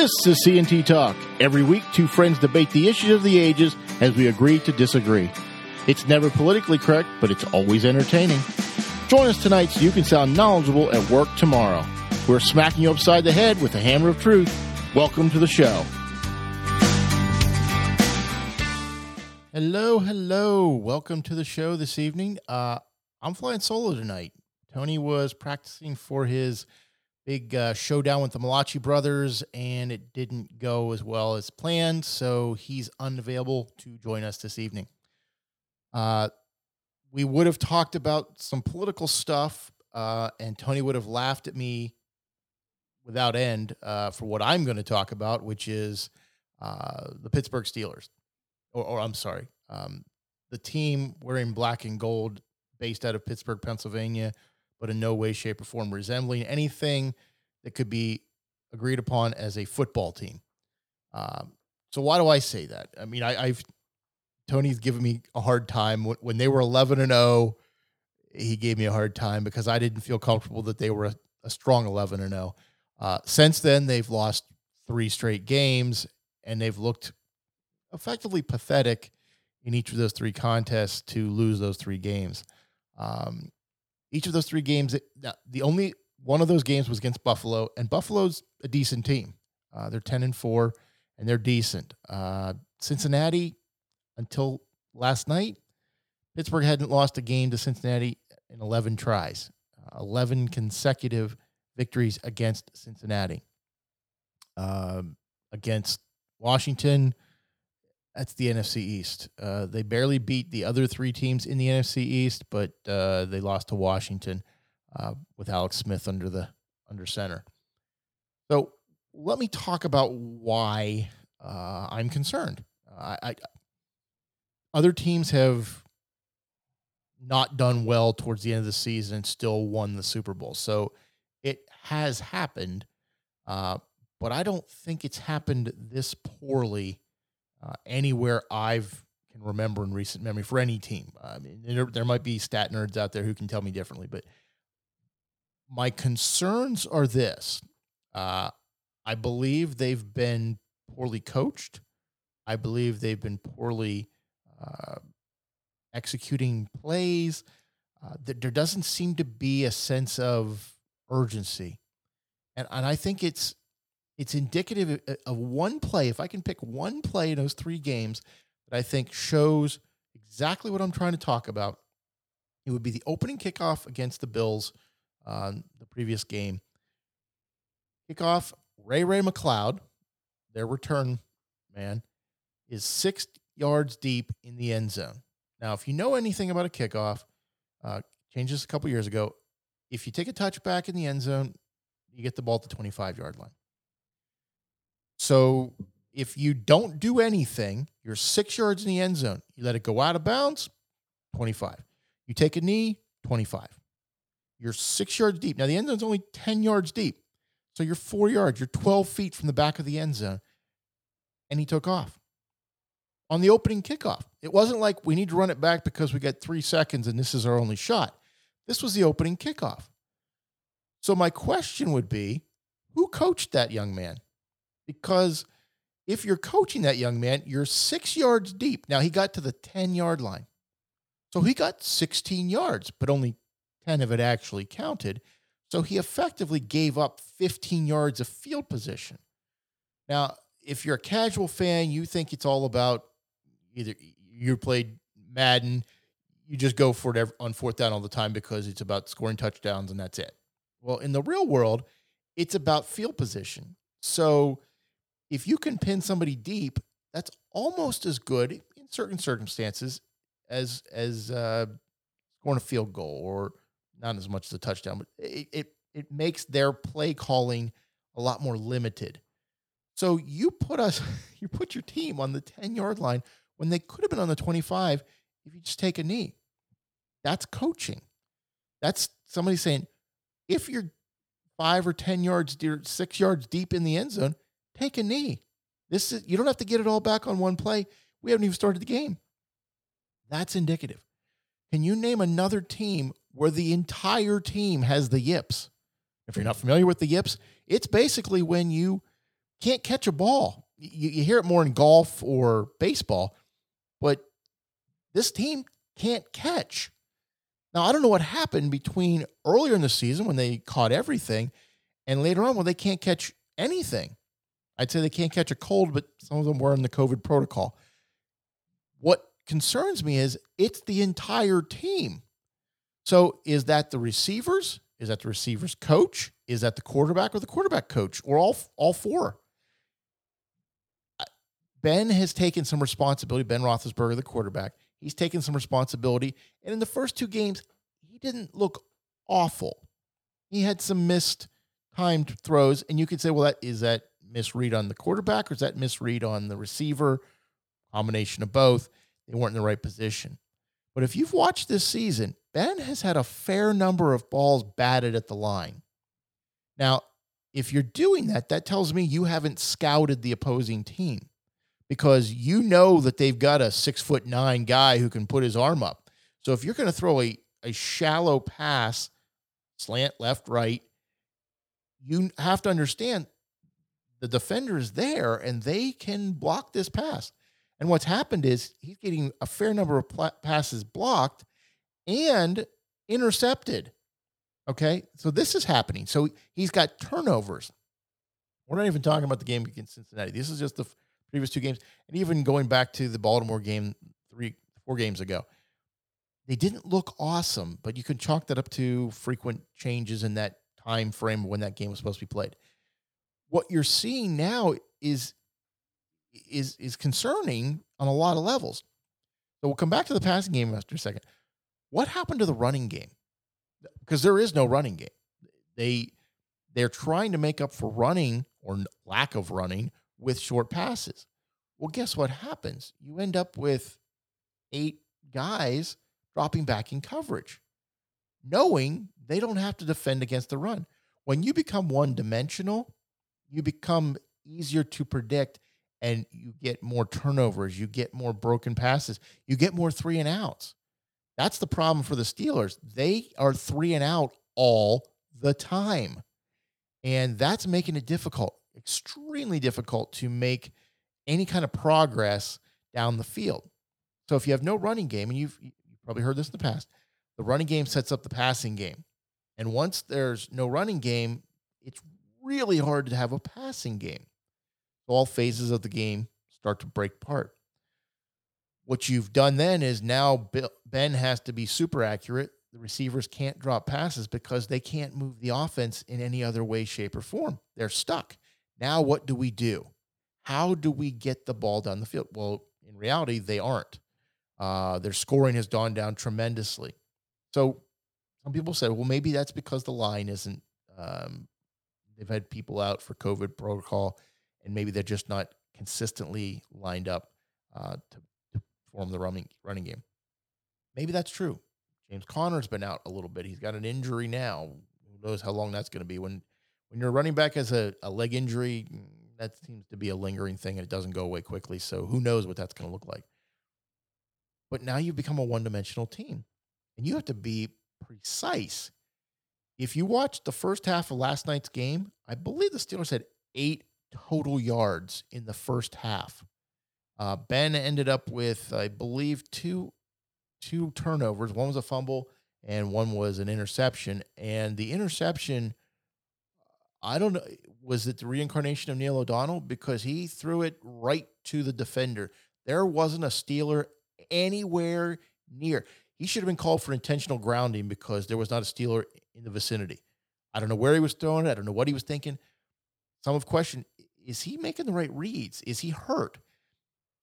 This is CNT Talk. Every week, two friends debate the issues of the ages as we agree to disagree. It's never politically correct, but it's always entertaining. Join us tonight so you can sound knowledgeable at work tomorrow. We're smacking you upside the head with the hammer of truth. Welcome to the show. Hello, hello. Welcome to the show this evening. Uh, I'm flying solo tonight. Tony was practicing for his big uh, showdown with the Malachi brothers, and it didn't go as well as planned. So he's unavailable to join us this evening. Uh, we would have talked about some political stuff, uh, and Tony would have laughed at me without end uh, for what I'm going to talk about, which is uh, the Pittsburgh Steelers. Or, or I'm sorry, um, the team wearing black and gold based out of Pittsburgh, Pennsylvania, but in no way, shape, or form resembling anything that could be agreed upon as a football team. Um, so why do I say that? I mean, I, I've Tony's given me a hard time when, they were 11 and 0. He gave me a hard time because I didn't feel comfortable that they were a, a strong 11 and 0. Uh, since then, they've lost three straight games and they've looked effectively pathetic in each of those three contests to lose those three games. Um, each of those three games, the only one of those games was against Buffalo, and Buffalo's a decent team. Uh, they're ten and four, and they're decent. Uh, Cincinnati, until last night, Pittsburgh hadn't lost a game to Cincinnati in eleven tries, uh, eleven consecutive victories against Cincinnati. Um, against Washington, that's the NFC East. Uh, they barely beat the other three teams in the NFC East, but uh, they lost to Washington uh, with Alex Smith under the under center. So let me talk about why uh, I'm concerned. I, I, other teams have not done well towards the end of the season and still won the Super Bowl. So it has happened, uh, but I don't think it's happened this poorly uh, anywhere I've can remember in recent memory for any team. I mean, there, there might be stat nerds out there who can tell me differently, but my concerns are this: uh, I believe they've been poorly coached. I believe they've been poorly uh, executing plays. Uh, there doesn't seem to be a sense of urgency, and and I think it's it's indicative of one play. If I can pick one play in those three games that I think shows exactly what I'm trying to talk about, it would be the opening kickoff against the Bills on the previous game. Kickoff, Ray Ray McCloud, their return man, is six yards deep in the end zone. Now, if you know anything about a kickoff, uh, changes a couple years ago. If you take a touchback in the end zone, you get the ball at the 25 yard line. So if you don't do anything, you're six yards in the end zone. You let it go out of bounds, 25. You take a knee, 25. You're six yards deep. Now, the end zone's only 10 yards deep. So you're four yards. You're 12 feet from the back of the end zone. And he took off on the opening kickoff. It wasn't like we need to run it back because we got three seconds and this is our only shot. This was the opening kickoff. So my question would be who coached that young man? Because if you're coaching that young man, you're six yards deep. Now he got to the 10 yard line. So he got 16 yards, but only 10 of it actually counted. So he effectively gave up 15 yards of field position. Now, if you're a casual fan, you think it's all about either you played Madden, you just go for it on fourth down all the time because it's about scoring touchdowns and that's it. Well, in the real world, it's about field position. So if you can pin somebody deep, that's almost as good in certain circumstances as as uh, scoring a field goal or not as much as a touchdown, but it, it it makes their play calling a lot more limited. So you put us, you put your team on the 10 yard line when they could have been on the 25 if you just take a knee. That's coaching. That's somebody saying, if you're five or 10 yards, six yards deep in the end zone, take a knee. This is you don't have to get it all back on one play. We haven't even started the game. That's indicative. Can you name another team where the entire team has the yips? If you're not familiar with the yips, it's basically when you can't catch a ball. You, you hear it more in golf or baseball, but this team can't catch. Now, I don't know what happened between earlier in the season when they caught everything and later on when they can't catch anything. I'd say they can't catch a cold, but some of them were in the COVID protocol. What concerns me is it's the entire team. So is that the receivers? Is that the receivers coach? Is that the quarterback or the quarterback coach or all all four? Ben has taken some responsibility. Ben Roethlisberger, the quarterback, he's taken some responsibility. And in the first two games, he didn't look awful. He had some missed timed throws, and you could say, well, that is that misread on the quarterback or is that misread on the receiver? Combination of both. They weren't in the right position. But if you've watched this season, Ben has had a fair number of balls batted at the line. Now, if you're doing that, that tells me you haven't scouted the opposing team because you know that they've got a six foot nine guy who can put his arm up. So if you're going to throw a, a shallow pass, slant left, right, you have to understand the defender is there and they can block this pass. And what's happened is he's getting a fair number of pl- passes blocked and intercepted. Okay. So this is happening. So he's got turnovers. We're not even talking about the game against Cincinnati. This is just the previous two games. And even going back to the Baltimore game three, four games ago, they didn't look awesome, but you can chalk that up to frequent changes in that time frame when that game was supposed to be played. What you're seeing now is is is concerning on a lot of levels. So we'll come back to the passing game after a second. What happened to the running game? Because there is no running game. They they're trying to make up for running or lack of running with short passes. Well, guess what happens? You end up with eight guys dropping back in coverage, knowing they don't have to defend against the run. When you become one dimensional, you become easier to predict and you get more turnovers, you get more broken passes, you get more three and outs. That's the problem for the Steelers. They are three and out all the time. And that's making it difficult, extremely difficult to make any kind of progress down the field. So if you have no running game, and you've, you've probably heard this in the past, the running game sets up the passing game. And once there's no running game, it's really hard to have a passing game all phases of the game start to break apart. What you've done then is now Ben has to be super accurate. The receivers can't drop passes because they can't move the offense in any other way, shape, or form. They're stuck. Now, what do we do? How do we get the ball down the field? Well, in reality, they aren't. Uh, their scoring has gone down tremendously. So some people say, well, maybe that's because the line isn't. Um, they've had people out for COVID protocol and maybe they're just not consistently lined up uh, to, to form the running running game. Maybe that's true. James Conner's been out a little bit. He's got an injury now. Who knows how long that's going to be? When when you're running back as a, a leg injury, that seems to be a lingering thing and it doesn't go away quickly. So who knows what that's going to look like? But now you've become a one dimensional team and you have to be precise. If you watched the first half of last night's game, I believe the Steelers had eight total yards in the first half. Uh, ben ended up with, I believe, two two turnovers. One was a fumble, and one was an interception. And the interception, I don't know, was it the reincarnation of Neil O'Donnell because he threw it right to the defender. There wasn't a Steeler anywhere near. He should have been called for intentional grounding because there was not a Steeler in the vicinity. I don't know where he was throwing it. I don't know what he was thinking. Some have questioned is he making the right reads? Is he hurt?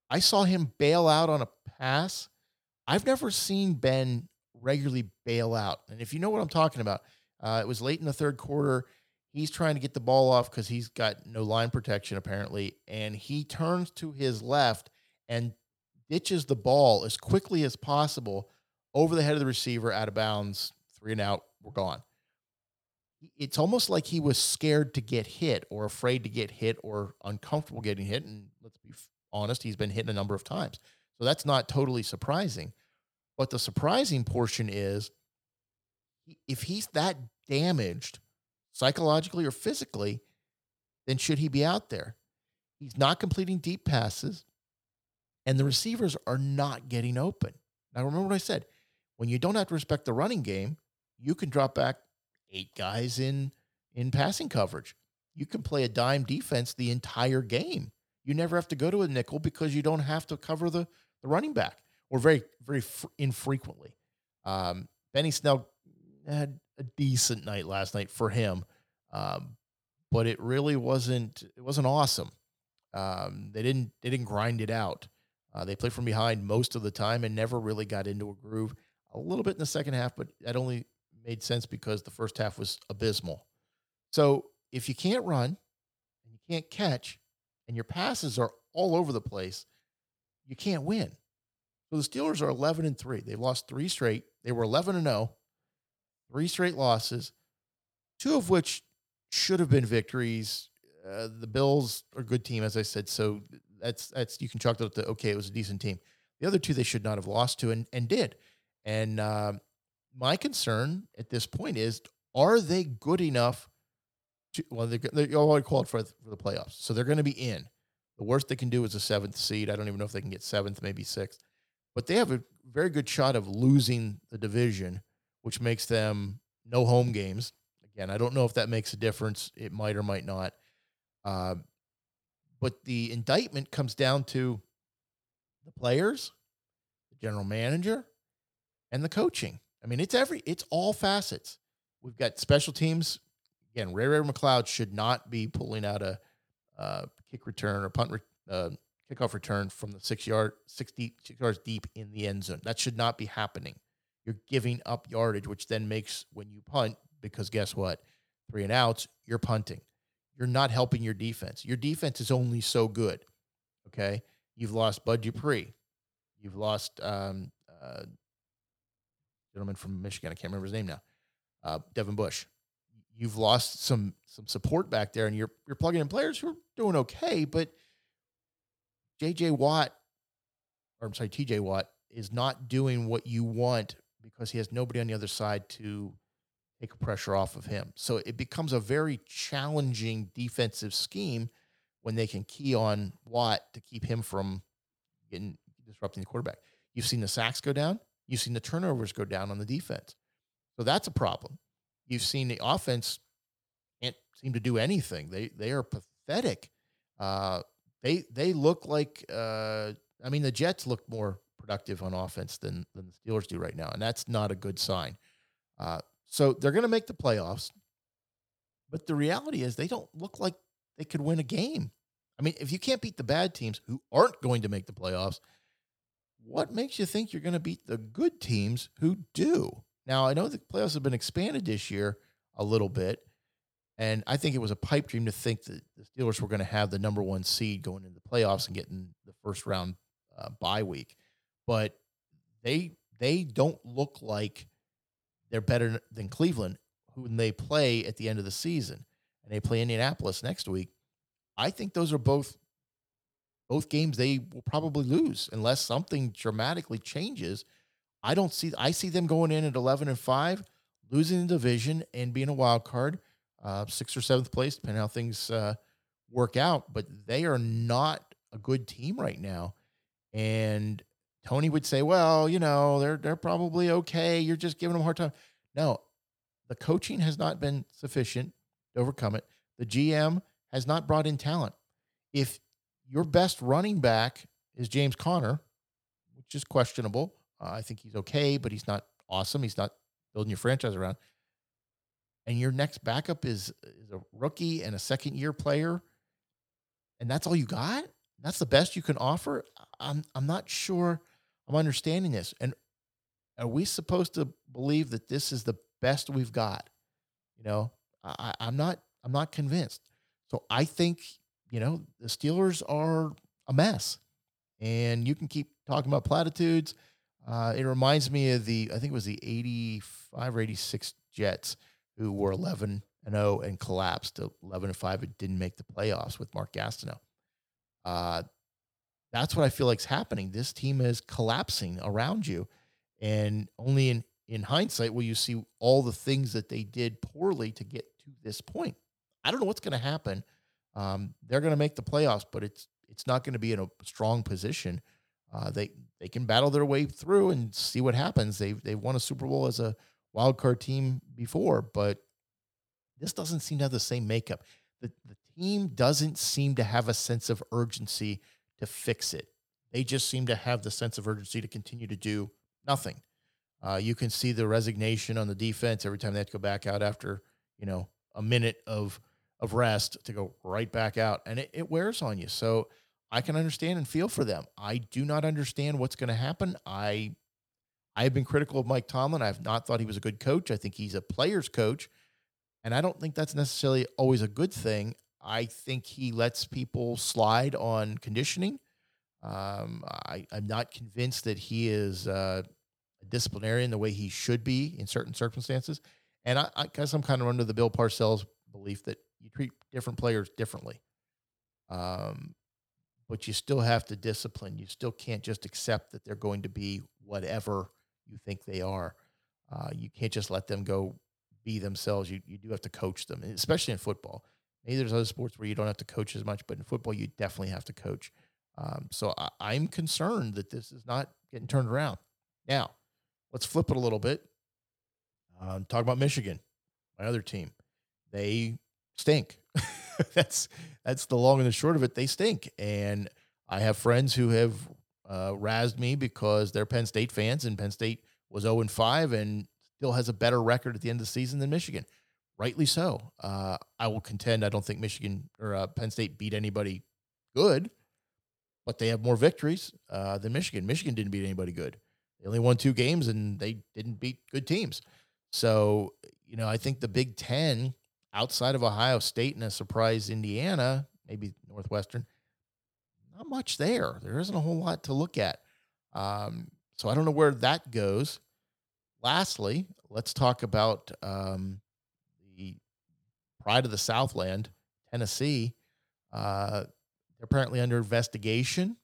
I saw him bail out on a pass. I've never seen Ben regularly bail out. And if you know what I'm talking about, uh, it was late in the third quarter. He's trying to get the ball off because he's got no line protection, apparently. And he turns to his left and ditches the ball as quickly as possible over the head of the receiver, out of bounds, three and out, we're gone it's almost like he was scared to get hit or afraid to get hit or uncomfortable getting hit. And let's be honest, he's been hit a number of times. So that's not totally surprising. But the surprising portion is if he's that damaged psychologically or physically, then should he be out there? He's not completing deep passes, and the receivers are not getting open. Now, remember what I said when you don't have to respect the running game, you can drop back eight guys in in passing coverage. You can play a dime defense the entire game. You never have to go to a nickel because you don't have to cover the, the running back or very, very fr- infrequently. Um, Benny Snell had a decent night last night for him, um, but it really wasn't. It wasn't awesome. Um, they didn't. They didn't grind it out. Uh, they played from behind most of the time and never really got into a groove. A little bit in the second half, but that only made sense because the first half was abysmal. So if you can't run and you can't catch and your passes are all over the place, you can't win. So the Steelers are 11 and 3. They've lost three straight. They were 11 and 0, three straight losses, two of which should have been victories. Uh, the Bills are a good team, as I said. So that's that's you can chalk that up to okay, it was a decent team. The other two they should not have lost to and, and did. And uh, my concern at this point is are they good enough to, well, they're, they're already qualified for the playoffs. So they're going to be in. The worst they can do is a seventh seed. I don't even know if they can get seventh, maybe sixth. But they have a very good shot of losing the division, which makes them no home games. Again, I don't know if that makes a difference. It might or might not. Uh, but the indictment comes down to the players, the general manager, and the coaching. I mean, it's every it's all facets. We've got special teams. Again, Ray Ray McCloud should not be pulling out a uh, kick return or punt re- uh, kickoff return from the six yard, 60 six yards deep in the end zone. That should not be happening. You're giving up yardage, which then makes when you punt, because guess what? Three and outs, you're punting you're not helping your defense. Your defense is only so good. Okay. You've lost Bud Dupree. You've lost um, uh, gentleman from Michigan. I can't remember his name now. Uh, Devin Bush. You've lost some some support back there, and you're you're plugging in players who are doing okay, but J.J. Watt, or I'm sorry, T.J. Watt is not doing what you want because he has nobody on the other side to take pressure off of him. So it becomes a very challenging defensive scheme when they can key on Watt to keep him from getting disrupting the quarterback. You've seen the sacks go down. You've seen the turnovers go down on the defense. So that's a problem. You've seen the offense can't seem to do anything. They they are pathetic. Uh, they they look like uh, I mean the Jets look more productive on offense than than the Steelers do right now, and that's not a good sign. Uh, so they're going to make the playoffs. But the reality is they don't look like they could win a game. I mean, if you can't beat the bad teams who aren't going to make the playoffs, what makes you think you're going to beat the good teams who do? Now, I know the playoffs have been expanded this year a little bit, and I think it was a pipe dream to think that the Steelers were going to have the number one seed going into the playoffs and getting the first round uh, bye week. But they they don't look like they're better than Cleveland, who they play at the end of the season, and they play Indianapolis next week. I think those are both both games they will probably lose unless something dramatically changes. I don't see. I see them going in at eleven and five, losing the division and being a wild card, uh, sixth or seventh place, depending how things uh, work out. But they are not a good team right now, and Tony would say, "Well, you know, they're they're probably okay. You're just giving them a hard time." No, the coaching has not been sufficient to overcome it. The GM has not brought in talent. If your best running back is James Conner, which is questionable, uh, I think he's okay, but he's not awesome. He's not building your franchise around. And your next backup is is a rookie and a second year player, and that's all you got. That's the best you can offer. I'm I'm not sure I'm understanding this. And are we supposed to believe that this is the best we've got? You know, I, I'm not. I'm not convinced. So I think you know the Steelers are a mess, and you can keep talking about platitudes. Uh, it reminds me of the I think it was the 85 or 86 Jets who were 11 and 0 and collapsed to 11 and 5 and didn't make the playoffs with Mark Gastineau. Uh, that's what I feel like is happening. This team is collapsing around you. And only in, in hindsight will you see all the things that they did poorly to get to this point. I don't know what's going to happen Um, they're going to make the playoffs, but it's it's not going to be in a strong position. Uh, they they can battle their way through and see what happens. They they won a Super Bowl as a wild card team before, but this doesn't seem to have the same makeup. The the team doesn't seem to have a sense of urgency to fix it. They just seem to have the sense of urgency to continue to do nothing. Uh, you can see the resignation on the defense every time they have to go back out after you know a minute of of rest to go right back out, and it, it wears on you. So I can understand and feel for them. I do not understand what's going to happen. I I have been critical of Mike Tomlin. I have not thought he was a good coach. I think he's a player's coach, and I don't think that's necessarily always a good thing. I think he lets people slide on conditioning. Um, I, am not convinced that he is uh, a disciplinarian the way he should be in certain circumstances. And I guess I'm kind of under the Bill Parcells belief that you treat different players differently. Um, but you still have to discipline. You still can't just accept that they're going to be whatever you think they are. Uh, you can't just let them go be themselves. You, you do have to coach them, especially in football. Maybe there's other sports where you don't have to coach as much, but in football, you definitely have to coach. Um, so I, I'm concerned that this is not getting turned around. Now, let's flip it a little bit. Um, talk about Michigan, my other team. They stink. that's that's the long and the short of it. They stink, and I have friends who have uh, razzed me because they're Penn State fans, and Penn State was zero oh and five, and still has a better record at the end of the season than Michigan. Rightly so. Uh, I will contend. I don't think Michigan or uh, Penn State beat anybody good, but they have more victories uh, than Michigan. Michigan didn't beat anybody good. They only won two games, and they didn't beat good teams. So, you know, I think the Big Ten outside of Ohio State and a surprise Indiana, maybe Northwestern, not much there. There isn't a whole lot to look at. Um, so I don't know where that goes. Lastly, let's talk about um, the pride of the Southland, Tennessee. Uh, they're apparently under investigation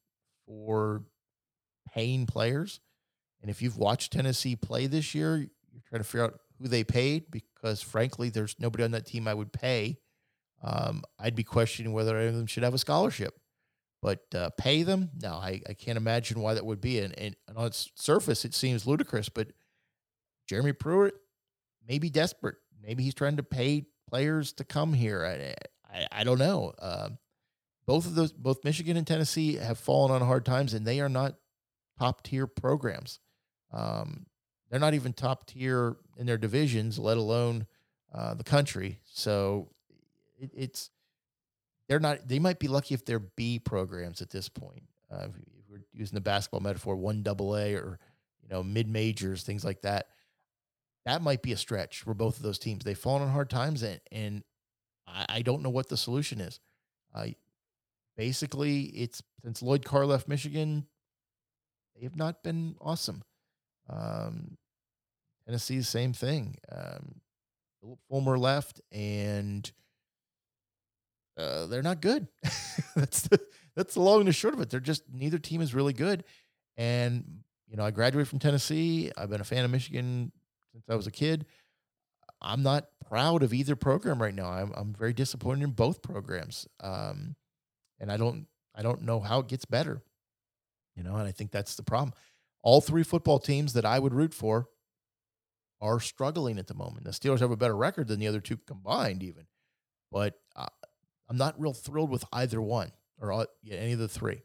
for paying players. And if you've watched Tennessee play this year, you're trying to figure out who they paid because, frankly, there's nobody on that team I would pay. Um, I'd be questioning whether any of them should have a scholarship. But uh, pay them? No, I, I can't imagine why that would be. And, and, on its surface, it seems ludicrous. But Jeremy Pruitt may be desperate. Maybe he's trying to pay players to come here. I, I, I don't know. Um, both of those, both Michigan and Tennessee have fallen on hard times, and they are not top tier programs. Um, they're not even top tier in their divisions, let alone uh, the country. So it, it's they're not. They might be lucky if they're B programs at this point. Uh, if we're using the basketball metaphor, one double A or you know mid majors, things like that. That might be a stretch for both of those teams. They've fallen on hard times, and and I, I don't know what the solution is. Uh, basically, it's since Lloyd Carr left Michigan, they have not been awesome. Um, Tennessee, same thing. Um, Fulmer left, and uh, they're not good. that's the that's the long and the short of it. They're just neither team is really good. And you know, I graduated from Tennessee. I've been a fan of Michigan since I was a kid. I'm not proud of either program right now. I'm I'm very disappointed in both programs. Um, and I don't I don't know how it gets better. You know, and I think that's the problem. All three football teams that I would root for are struggling at the moment. The Steelers have a better record than the other two combined, even. But uh, I'm not real thrilled with either one or uh, any of the three.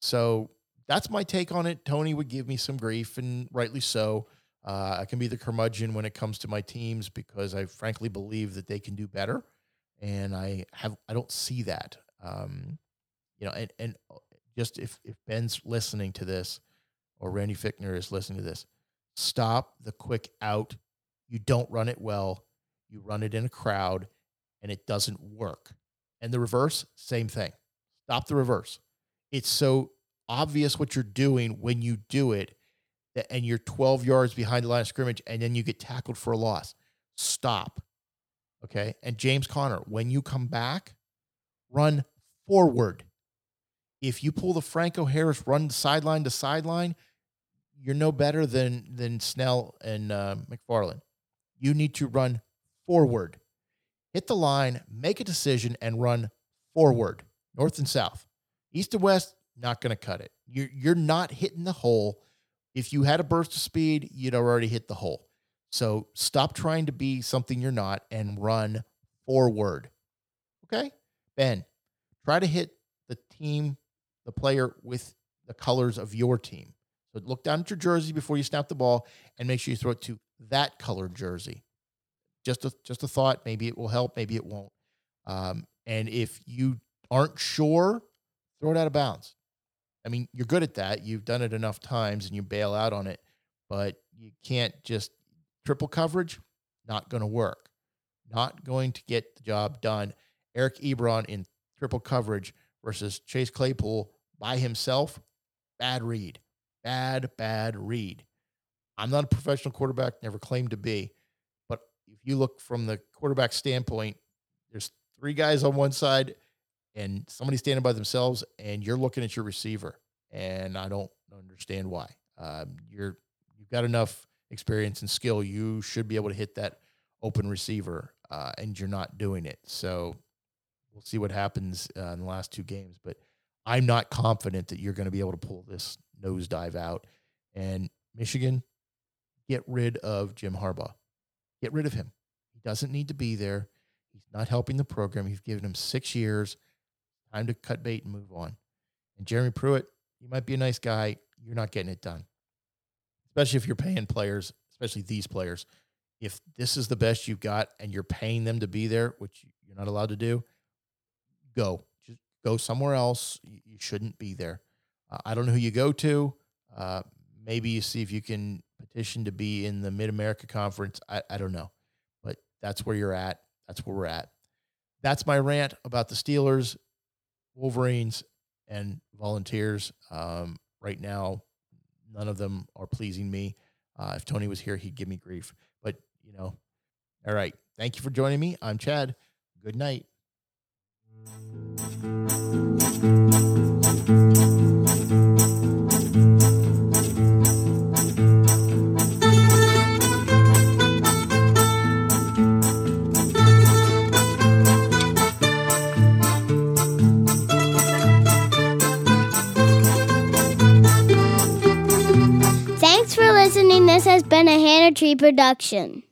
So that's my take on it. Tony would give me some grief, and rightly so. Uh, I can be the curmudgeon when it comes to my teams because I frankly believe that they can do better, and I have I don't see that. Um, you know, and and uh, just if if Ben's listening to this, or Randy Fichtner is listening to this, stop the quick out. You don't run it well. You run it in a crowd and it doesn't work. And the reverse, same thing. Stop the reverse. It's so obvious what you're doing when you do it that, and you're 12 yards behind the line of scrimmage and then you get tackled for a loss. Stop. Okay. And James Conner, when you come back, run forward. If you pull the Franco Harris run sideline to sideline, you're no better than than Snell and uh, McFarland. You need to run forward, hit the line, make a decision, and run forward, north and south, east and west. Not going to cut it. You're you're not hitting the hole. If you had a burst of speed, you'd already hit the hole. So stop trying to be something you're not and run forward. Okay, Ben, try to hit the team, the player with the colors of your team. So look down at your jersey before you snap the ball and make sure you throw it to that colored jersey. Just a just a thought. Maybe it will help. Maybe it won't. Um, and if you aren't sure, throw it out of bounds. I mean, you're good at that. You've done it enough times and you bail out on it, but you can't just triple coverage. Not going to work. Not going to get the job done. Eric Ebron in triple coverage versus Chase Claypool by himself. Bad read. Bad, bad read. I'm not a professional quarterback, never claimed to be. But if you look from the quarterback standpoint, there's three guys on one side and somebody standing by themselves, and you're looking at your receiver. And I don't understand why. Um, you're you've got enough experience and skill. You should be able to hit that open receiver, uh, and you're not doing it. So we'll see what happens uh, in the last two games. But I'm not confident that you're going to be able to pull this nosedive out. And Michigan, get rid of Jim Harbaugh. Get rid of him. He doesn't need to be there. He's not helping the program. You've given him six years. Time to cut bait and move on. And Jeremy Pruitt, you might be a nice guy. You're not getting it done, especially if you're paying players, especially these players. If this is the best you've got and you're paying them to be there, which you're not allowed to do, go. Just go somewhere else. You shouldn't be there. Uh, I don't know who you go to. Uh, maybe you see if you can petition to be in the Mid America Conference. I, I don't know, but that's where you're at. That's where we're at. That's my rant about the Steelers, Wolverines, and Volunteers. Um, right now, none of them are pleasing me. Uh, if Tony was here, he'd give me grief. But, you know, all right. Thank you for joining me. I'm Chad. Good night. A Hannah Tree production.